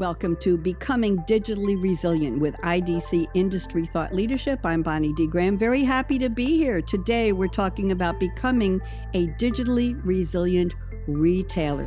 Welcome to Becoming Digitally Resilient with IDC Industry Thought Leadership. I'm Bonnie D. Graham. Very happy to be here. Today, we're talking about becoming a digitally resilient retailer.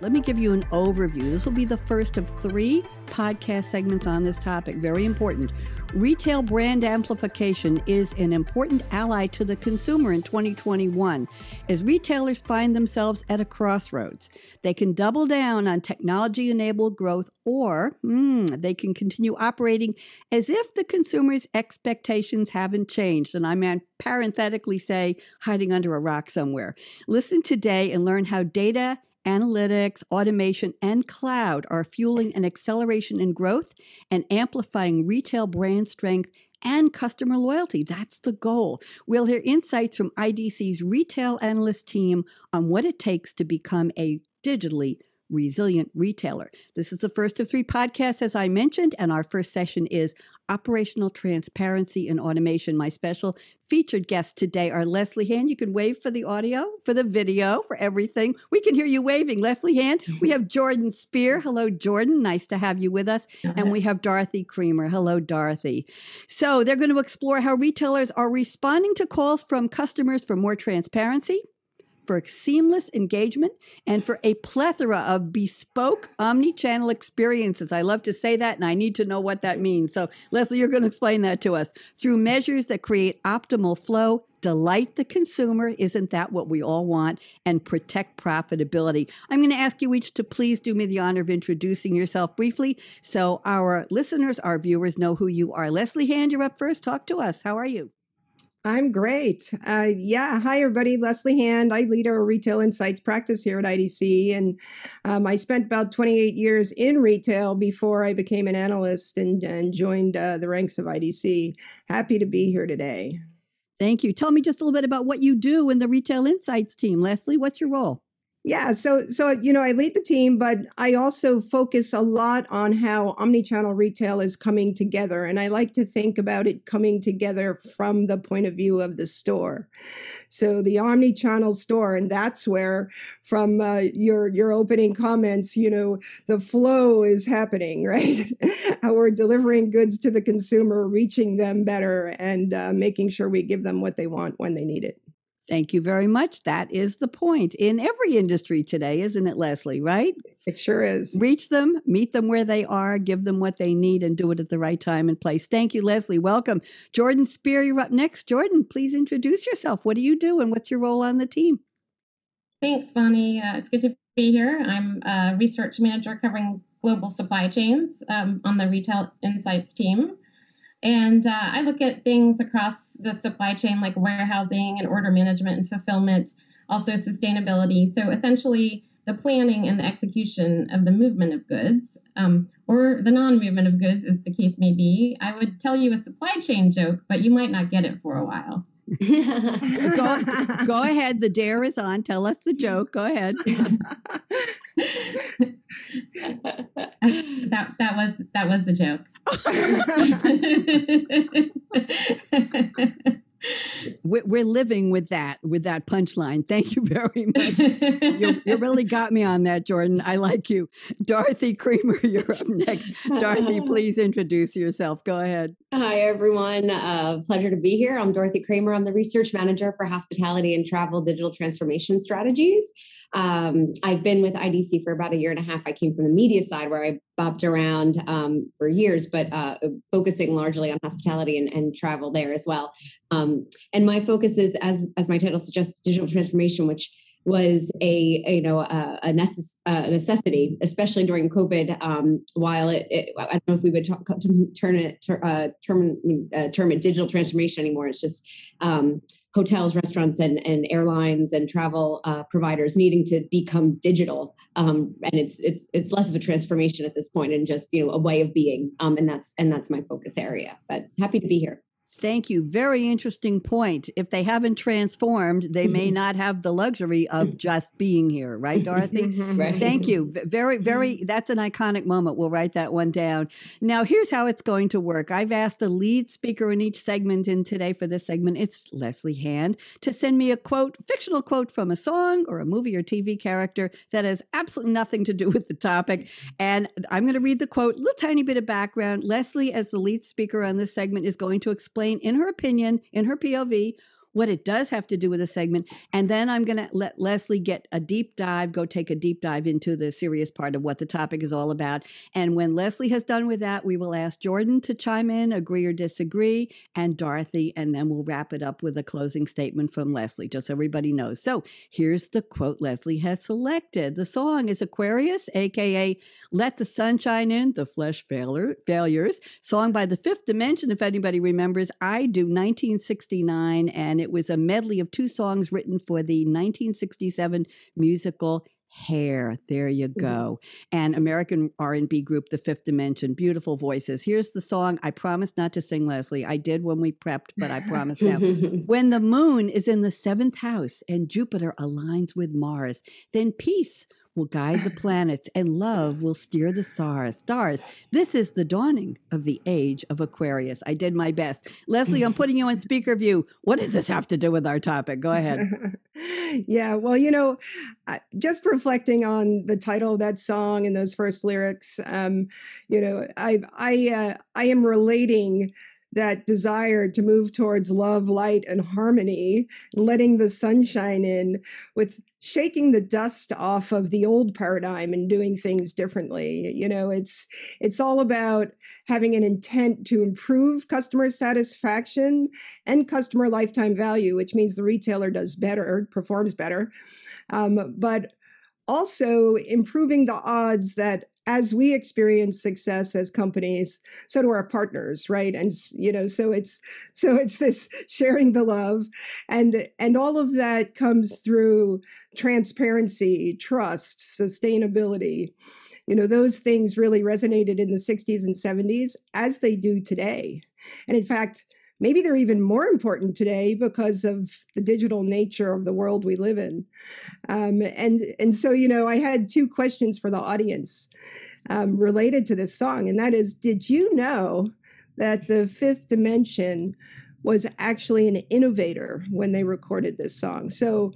Let me give you an overview. This will be the first of three podcast segments on this topic. Very important. Retail brand amplification is an important ally to the consumer in 2021 as retailers find themselves at a crossroads. They can double down on technology enabled growth or mm, they can continue operating as if the consumer's expectations haven't changed. And I mean, parenthetically say, hiding under a rock somewhere. Listen today and learn how data analytics, automation, and cloud are fueling an acceleration in growth and amplifying retail brand strength and customer loyalty. That's the goal. We'll hear insights from IDC's retail analyst team on what it takes to become a digitally resilient retailer. This is the first of three podcasts, as I mentioned, and our first session is Operational Transparency and Automation. My special featured guests today are Leslie Hand. You can wave for the audio, for the video, for everything. We can hear you waving. Leslie Hand. We have Jordan Speer. Hello, Jordan. Nice to have you with us. And we have Dorothy Creamer. Hello, Dorothy. So they're going to explore how retailers are responding to calls from customers for more transparency for seamless engagement and for a plethora of bespoke omni-channel experiences. I love to say that and I need to know what that means. So, Leslie, you're going to explain that to us. Through measures that create optimal flow, delight the consumer, isn't that what we all want, and protect profitability. I'm going to ask you each to please do me the honor of introducing yourself briefly so our listeners, our viewers know who you are. Leslie Hand, you're up first. Talk to us. How are you? I'm great. Uh, yeah. Hi, everybody. Leslie Hand. I lead our retail insights practice here at IDC. And um, I spent about 28 years in retail before I became an analyst and, and joined uh, the ranks of IDC. Happy to be here today. Thank you. Tell me just a little bit about what you do in the retail insights team. Leslie, what's your role? Yeah, so so you know, I lead the team, but I also focus a lot on how omni-channel retail is coming together, and I like to think about it coming together from the point of view of the store. So the omni-channel store, and that's where, from uh, your your opening comments, you know, the flow is happening, right? how we're delivering goods to the consumer, reaching them better, and uh, making sure we give them what they want when they need it. Thank you very much. That is the point in every industry today, isn't it, Leslie? Right? It sure is. Reach them, meet them where they are, give them what they need, and do it at the right time and place. Thank you, Leslie. Welcome. Jordan Speer, you're up next. Jordan, please introduce yourself. What do you do, and what's your role on the team? Thanks, Bonnie. Uh, it's good to be here. I'm a research manager covering global supply chains um, on the Retail Insights team. And uh, I look at things across the supply chain like warehousing and order management and fulfillment, also sustainability. So essentially, the planning and the execution of the movement of goods, um, or the non movement of goods, as the case may be. I would tell you a supply chain joke, but you might not get it for a while. go, go ahead. The dare is on. Tell us the joke. Go ahead. that that was that was the joke. We're living with that with that punchline. Thank you very much. You, you, really got me on that jordan. I like you. Dorothy creamer you're up next. Dorothy please introduce yourself. Go ahead. Hi everyone. Uh, pleasure to be here. I'm dorothy creamer. I'm the research manager for hospitality and travel digital transformation strategies. Um, I've been with IDC for about a year and a half. I came from the media side where I bopped around um, for years, but uh, focusing largely on hospitality and, and travel there as well. Um, and my focus is, as as my title suggests, digital transformation, which was a, a you know a, a, necess- a, necessity, especially during COVID. Um, while it, it, I don't know if we would talk, turn it uh, term uh, term it digital transformation anymore. It's just um, hotels, restaurants, and, and airlines and travel uh, providers needing to become digital. Um, and it's it's it's less of a transformation at this point and just you know a way of being. Um, and that's and that's my focus area. But happy to be here. Thank you. Very interesting point. If they haven't transformed, they may mm-hmm. not have the luxury of mm. just being here, right, Dorothy? Right. Thank you. Very, mm-hmm. very, that's an iconic moment. We'll write that one down. Now, here's how it's going to work. I've asked the lead speaker in each segment, and today for this segment, it's Leslie Hand, to send me a quote, fictional quote from a song or a movie or TV character that has absolutely nothing to do with the topic. And I'm going to read the quote, little tiny bit of background. Leslie, as the lead speaker on this segment, is going to explain, in her opinion, in her POV, what it does have to do with the segment. And then I'm going to let Leslie get a deep dive, go take a deep dive into the serious part of what the topic is all about. And when Leslie has done with that, we will ask Jordan to chime in, agree or disagree, and Dorothy, and then we'll wrap it up with a closing statement from Leslie, just so everybody knows. So here's the quote Leslie has selected. The song is Aquarius, aka Let the Sunshine In, The Flesh Failure, Failures, song by the Fifth Dimension, if anybody remembers. I do 1969, and it was a medley of two songs written for the 1967 musical hair. There you go. Mm-hmm. and american r&b group the fifth dimension beautiful voices. Here's the song i promised not to sing leslie. I did when we prepped but i promise now. When the moon is in the seventh house and jupiter aligns with mars then peace will guide the planets and love will steer the stars. Stars. This is the dawning of the age of Aquarius. I did my best. Leslie, I'm putting you on speaker view. What does this have to do with our topic? Go ahead. yeah, well, you know, just reflecting on the title of that song and those first lyrics, um, you know, I I uh, I am relating that desire to move towards love, light, and harmony, letting the sunshine in with shaking the dust off of the old paradigm and doing things differently. You know, it's it's all about having an intent to improve customer satisfaction and customer lifetime value, which means the retailer does better, performs better. Um, but also improving the odds that as we experience success as companies so do our partners right? And you know so it's so it's this sharing the love. And and all of that comes through transparency trust sustainability. You know those things really resonated in the 60s and 70s as they do today. And in fact maybe they're even more important today because of the digital nature of the world we live in. Um, and and so you know, I had two questions for the audience um, related to this song, and that is, did you know that the Fifth Dimension was actually an innovator when they recorded this song? So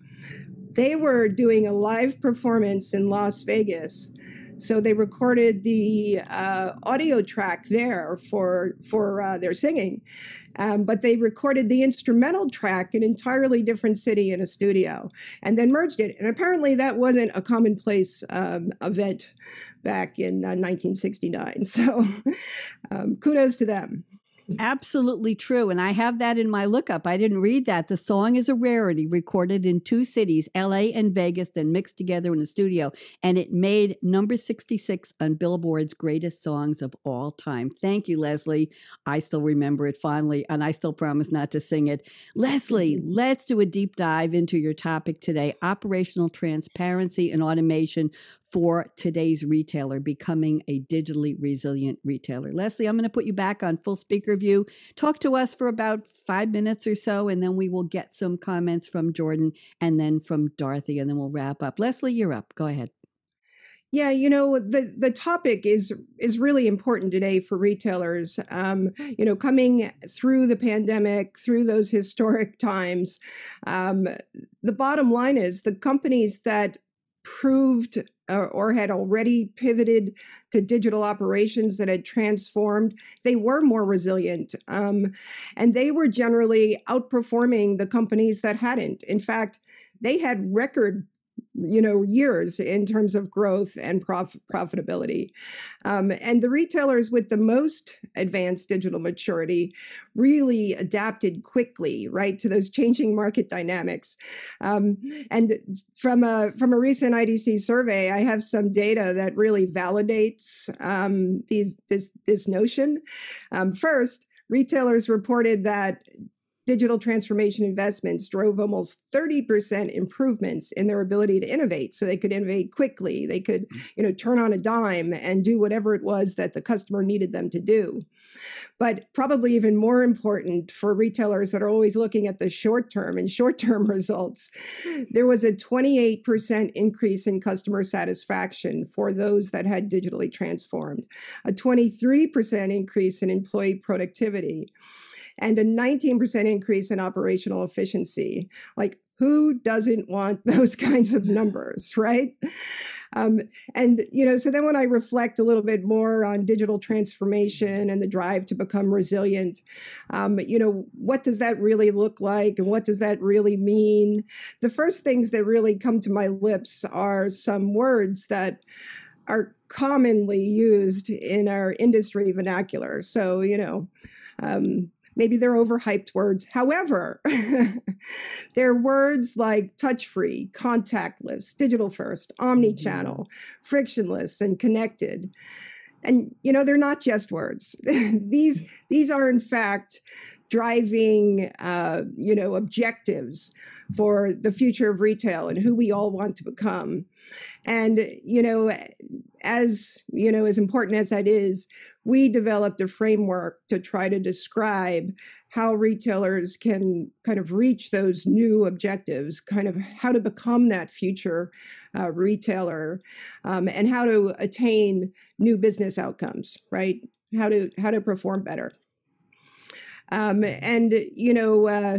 they were doing a live performance in Las Vegas so they recorded the uh, audio track there for for uh, their singing, um, but they recorded the instrumental track in an entirely different city in a studio, and then merged it. And apparently, that wasn't a commonplace um, event back in uh, 1969. So, um, kudos to them. Absolutely true. And I have that in my lookup. I didn't read that. The song is a rarity, recorded in two cities, LA and Vegas, then mixed together in a studio. And it made number 66 on Billboard's greatest songs of all time. Thank you, Leslie. I still remember it fondly, and I still promise not to sing it. Leslie, mm-hmm. let's do a deep dive into your topic today operational transparency and automation for today's retailer becoming a digitally resilient retailer. Leslie, I'm going to put you back on full speaker view. Talk to us for about five minutes or so, and then we will get some comments from Jordan and then from Dorothy, and then we'll wrap up. Leslie, you're up. Go ahead. Yeah, you know the the topic is is really important today for retailers. Um, you know, coming through the pandemic, through those historic times, um, the bottom line is the companies that proved or, had already pivoted to digital operations that had transformed, they were more resilient. Um, and they were generally outperforming the companies that hadn't. In fact, they had record you know years in terms of growth and prof- profitability. Um, and the retailers with the most advanced digital maturity really adapted quickly right to those changing market dynamics. Um, and from a from a recent idc survey i have some data that really validates um, these this this notion. Um, first retailers reported that digital transformation investments drove almost 30% improvements in their ability to innovate. So they could innovate quickly. They could mm. you know turn on a dime and do whatever it was that the customer needed them to do. But probably even more important for retailers that are always looking at the short term and short term results there was a 28% increase in customer satisfaction for those that had digitally transformed a 23% increase in employee productivity and a 19% increase in operational efficiency. Like, who doesn't want those kinds of numbers, right? Um, and you know, so then when I reflect a little bit more on digital transformation and the drive to become resilient, um, you know, what does that really look like, and what does that really mean? The first things that really come to my lips are some words that are commonly used in our industry vernacular. So you know. Um, Maybe they're overhyped words. However, they're words like touch free, contactless, digital first, omni channel, mm-hmm. frictionless, and connected. And you know, they're not just words. these these are in fact driving uh, you know objectives for the future of retail and who we all want to become. And you know, as you know, as important as that is, we developed a framework to try to describe how retailers can kind of reach those new objectives, kind of how to become that future uh, retailer, um, and how to attain new business outcomes, right? How to how to perform better. Um, and you know, uh,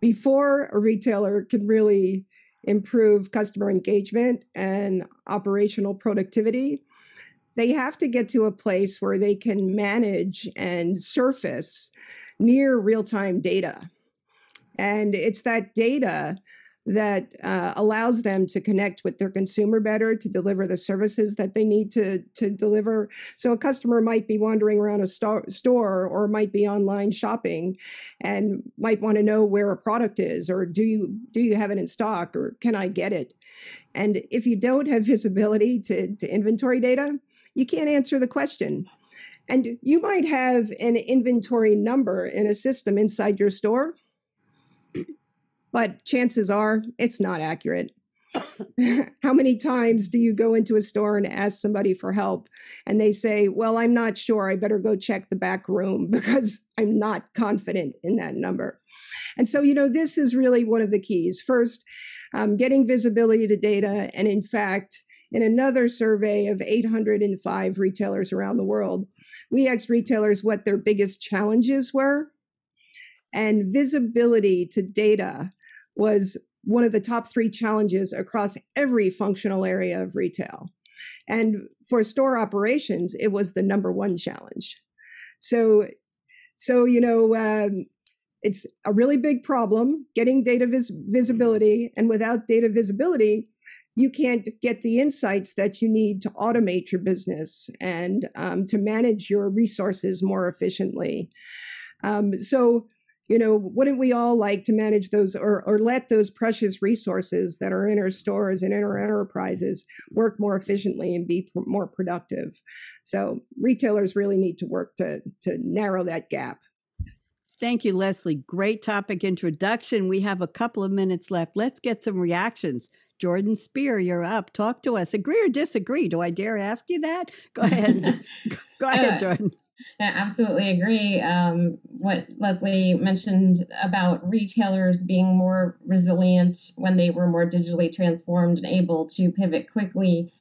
before a retailer can really improve customer engagement and operational productivity, they have to get to a place where they can manage and surface near real time data. And it's that data that uh, allows them to connect with their consumer better to deliver the services that they need to, to deliver. So a customer might be wandering around a sto- store or might be online shopping and might want to know where a product is or do you do you have it in stock or can I get it? And if you don't have visibility to, to inventory data, you can't answer the question. And you might have an inventory number in a system inside your store, but chances are it's not accurate. How many times do you go into a store and ask somebody for help and they say, Well, I'm not sure. I better go check the back room because I'm not confident in that number. And so, you know, this is really one of the keys. First, um, getting visibility to data and, in fact, in another survey of 805 retailers around the world, we asked retailers what their biggest challenges were. And visibility to data was one of the top three challenges across every functional area of retail. And for store operations, it was the number one challenge. So, so you know, um, it's a really big problem getting data vis- visibility, and without data visibility, you can't get the insights that you need to automate your business and um, to manage your resources more efficiently. Um, so, you know, wouldn't we all like to manage those or, or let those precious resources that are in our stores and in our enterprises work more efficiently and be pr- more productive? So, retailers really need to work to, to narrow that gap. Thank you, Leslie. Great topic introduction. We have a couple of minutes left. Let's get some reactions Jordan Speer, you're up. Talk to us. Agree or disagree? Do I dare ask you that? Go ahead. Go ahead, uh, Jordan. I absolutely agree. Um, what Leslie mentioned about retailers being more resilient when they were more digitally transformed and able to pivot quickly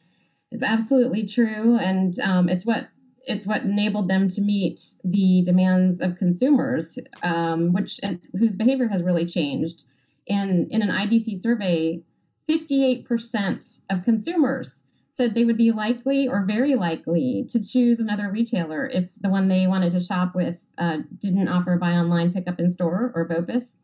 is absolutely true, and um, it's what it's what enabled them to meet the demands of consumers, um, which whose behavior has really changed. In in an IDC survey, 58% of consumers said they would be likely or very likely to choose another retailer if the one they wanted to shop with uh, didn't offer buy online, pick up in store or BOPIS.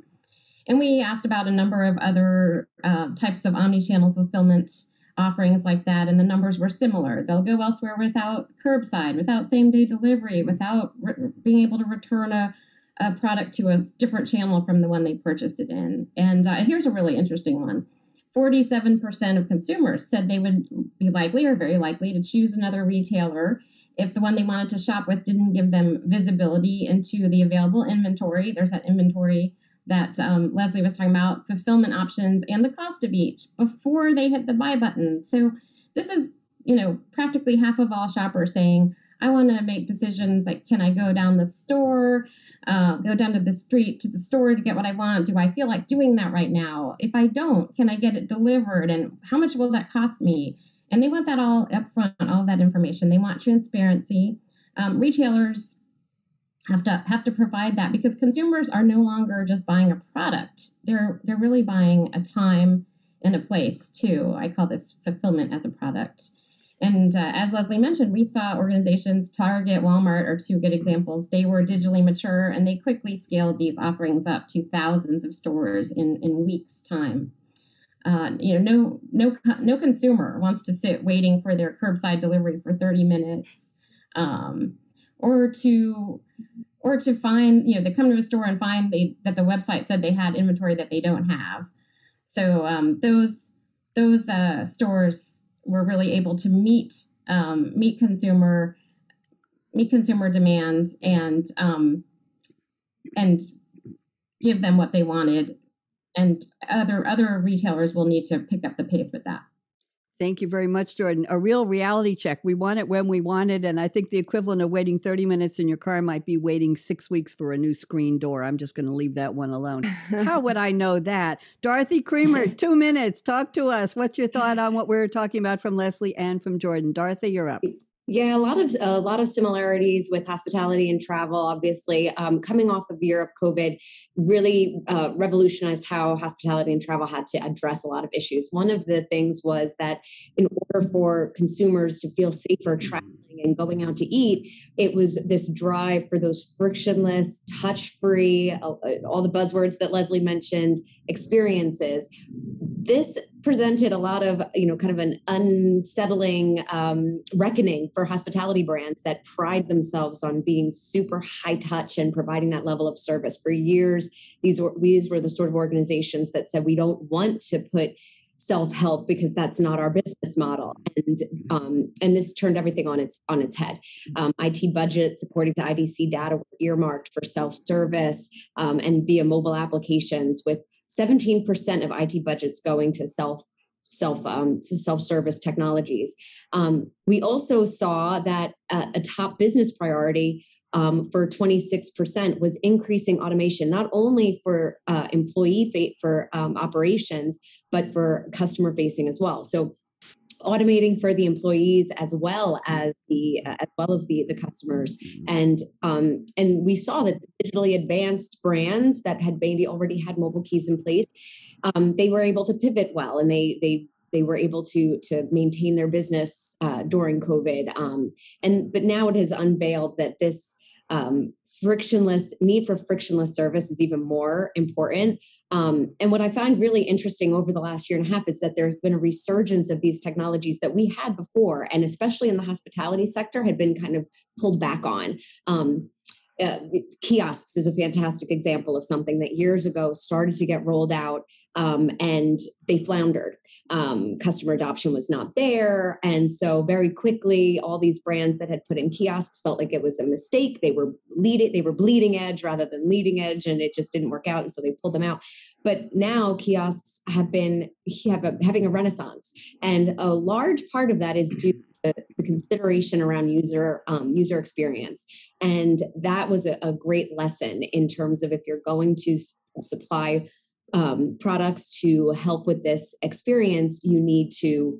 And we asked about a number of other uh, types of omni-channel fulfillment offerings like that, and the numbers were similar. They'll go elsewhere without curbside, without same-day delivery, without re- being able to return a, a product to a different channel from the one they purchased it in. And uh, here's a really interesting one. 47% of consumers said they would be likely or very likely to choose another retailer if the one they wanted to shop with didn't give them visibility into the available inventory. There's that inventory that um, Leslie was talking about, fulfillment options and the cost of each before they hit the buy button. So this is, you know, practically half of all shoppers saying, I want to make decisions like, can I go down the store, uh, go down to the street to the store to get what I want? Do I feel like doing that right now? If I don't, can I get it delivered? And how much will that cost me? And they want that all up front, all that information. They want transparency. Um, retailers have to have to provide that because consumers are no longer just buying a product. They're they're really buying a time and a place too. I call this fulfillment as a product. And uh, as Leslie mentioned, we saw organizations, Target, Walmart are two good examples. They were digitally mature and they quickly scaled these offerings up to thousands of stores in, in weeks' time. Uh, you know, no no no consumer wants to sit waiting for their curbside delivery for 30 minutes, um, or to or to find you know they come to a store and find they, that the website said they had inventory that they don't have. So um, those those uh, stores were really able to meet um, meet consumer meet consumer demand and um, and give them what they wanted and other other retailers will need to pick up the pace with that. Thank you very much, Jordan. A real reality check. We want it when we want it. And I think the equivalent of waiting 30 minutes in your car might be waiting six weeks for a new screen door. I'm just going to leave that one alone. How would I know that? Dorothy Creamer, two minutes. Talk to us. What's your thought on what we are talking about from Leslie and from Jordan? Dorothy, you're up. Yeah, a lot of a lot of similarities with hospitality and travel. Obviously, um, coming off of the year of COVID, really uh, revolutionized how hospitality and travel had to address a lot of issues. One of the things was that in order for consumers to feel safer traveling and going out to eat, it was this drive for those frictionless, touch-free, uh, all the buzzwords that Leslie mentioned, experiences. This presented a lot of you know kind of an unsettling um, reckoning for hospitality brands that pride themselves on being super high touch and providing that level of service for years these were these were the sort of organizations that said we don't want to put self-help because that's not our business model. And um, and this turned everything on its on its head. Um, it budgets according to idc data were earmarked for self-service um, and via mobile applications with 17% of IT budgets going to self self um, to self-service technologies. Um, we also saw that a, a top business priority um, for 26% was increasing automation, not only for uh, employee fa- for um, operations, but for customer facing as well. So automating for the employees as well as the uh, as well as the the customers and um and we saw that digitally advanced brands that had maybe already had mobile keys in place um, they were able to pivot well and they they they were able to to maintain their business uh, during covid um, and but now it has unveiled that this um, frictionless need for frictionless service is even more important. Um, and what i find really interesting over the last year and a half is that there's been a resurgence of these technologies that we had before and especially in the hospitality sector had been kind of pulled back on. Um, uh, kiosks is a fantastic example of something that years ago started to get rolled out um, and they floundered. Um, customer adoption was not there. And so, very quickly, all these brands that had put in kiosks felt like it was a mistake. They were leading, they were bleeding edge rather than leading edge, and it just didn't work out. And so, they pulled them out. But now, kiosks have been have a, having a renaissance. And a large part of that is due the, the consideration around user um, user experience, and that was a, a, great lesson in terms of if you're going to supply um, products to help with this experience, you need to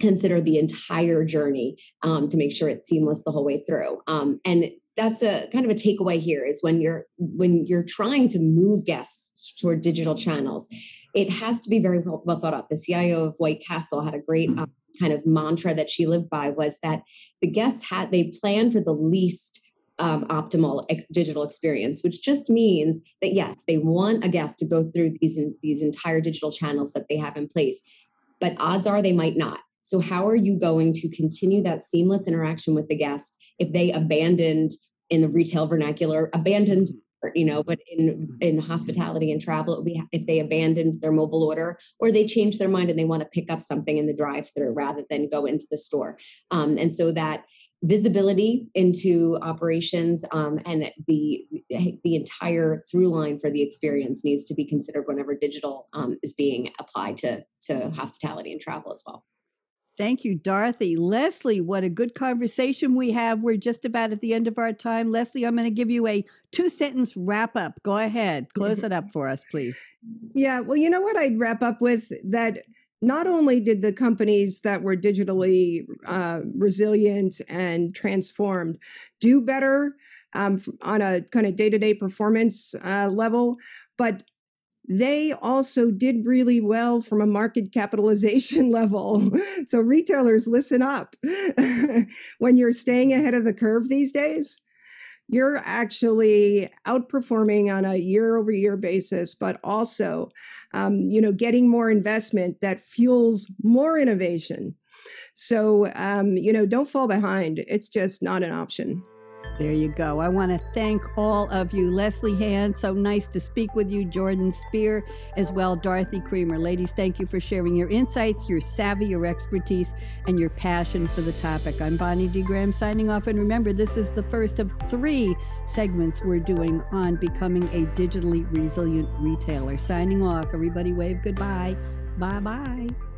consider the entire journey um, to make sure it's seamless the whole way through. Um, and that's a kind of a takeaway here is when you're when you're trying to move guests toward digital channels it has to be very well, well thought out. The cio of white castle had a great um, kind of mantra that she lived by was that the guests had they planned for the least um, optimal ex- digital experience, which just means that yes, they want a guest to go through these these entire digital channels that they have in place, but odds are they might not. So how are you going to continue that seamless interaction with the guest if they abandoned in the retail vernacular, abandoned you know but in in hospitality and travel we if they abandoned their mobile order or they change their mind and they want to pick up something in the drive through rather than go into the store um, and so that visibility into operations um, and the the entire through line for the experience needs to be considered whenever digital um, is being applied to to hospitality and travel as well. Thank you, Dorothy. Leslie, what a good conversation we have. We're just about at the end of our time. Leslie, I'm going to give you a two sentence wrap up. Go ahead, close it up for us, please. Yeah, well, you know what I'd wrap up with that not only did the companies that were digitally uh, resilient and transformed do better um, on a kind of day to day performance uh, level, but they also did really well from a market capitalization level. So, retailers, listen up. when you're staying ahead of the curve these days, you're actually outperforming on a year over year basis, but also, um, you know, getting more investment that fuels more innovation. So, um, you know, don't fall behind. It's just not an option. There you go. I want to thank all of you. Leslie Hand, so nice to speak with you. Jordan Speer, as well. Dorothy Creamer. Ladies, thank you for sharing your insights, your savvy, your expertise, and your passion for the topic. I'm Bonnie D. Graham signing off. And remember, this is the first of three segments we're doing on becoming a digitally resilient retailer. Signing off. Everybody wave goodbye. Bye bye.